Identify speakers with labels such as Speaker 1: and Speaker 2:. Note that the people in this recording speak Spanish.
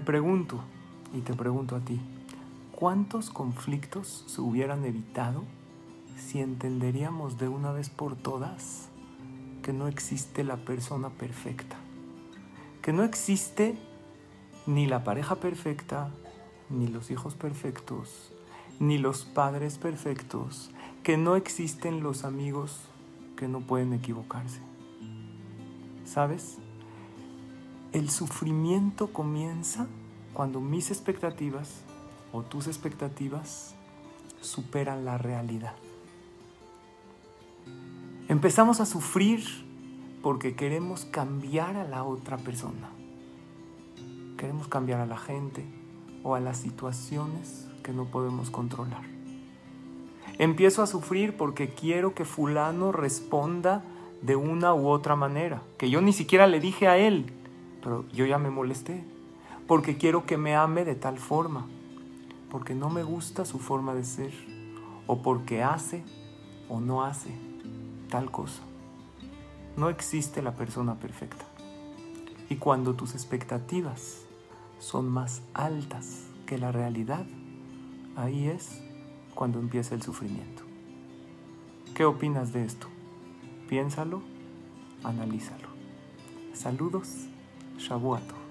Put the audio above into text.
Speaker 1: pregunto, y te pregunto a ti, ¿cuántos conflictos se hubieran evitado si entenderíamos de una vez por todas que no existe la persona perfecta? Que no existe ni la pareja perfecta, ni los hijos perfectos, ni los padres perfectos, que no existen los amigos que no pueden equivocarse. ¿Sabes? El sufrimiento comienza cuando mis expectativas o tus expectativas superan la realidad. Empezamos a sufrir porque queremos cambiar a la otra persona. Queremos cambiar a la gente o a las situaciones que no podemos controlar. Empiezo a sufrir porque quiero que fulano responda de una u otra manera, que yo ni siquiera le dije a él, pero yo ya me molesté, porque quiero que me ame de tal forma, porque no me gusta su forma de ser, o porque hace o no hace tal cosa. No existe la persona perfecta. Y cuando tus expectativas son más altas que la realidad, ahí es cuando empieza el sufrimiento. ¿Qué opinas de esto? Piénsalo, analízalo. Saludos, 刷不完的。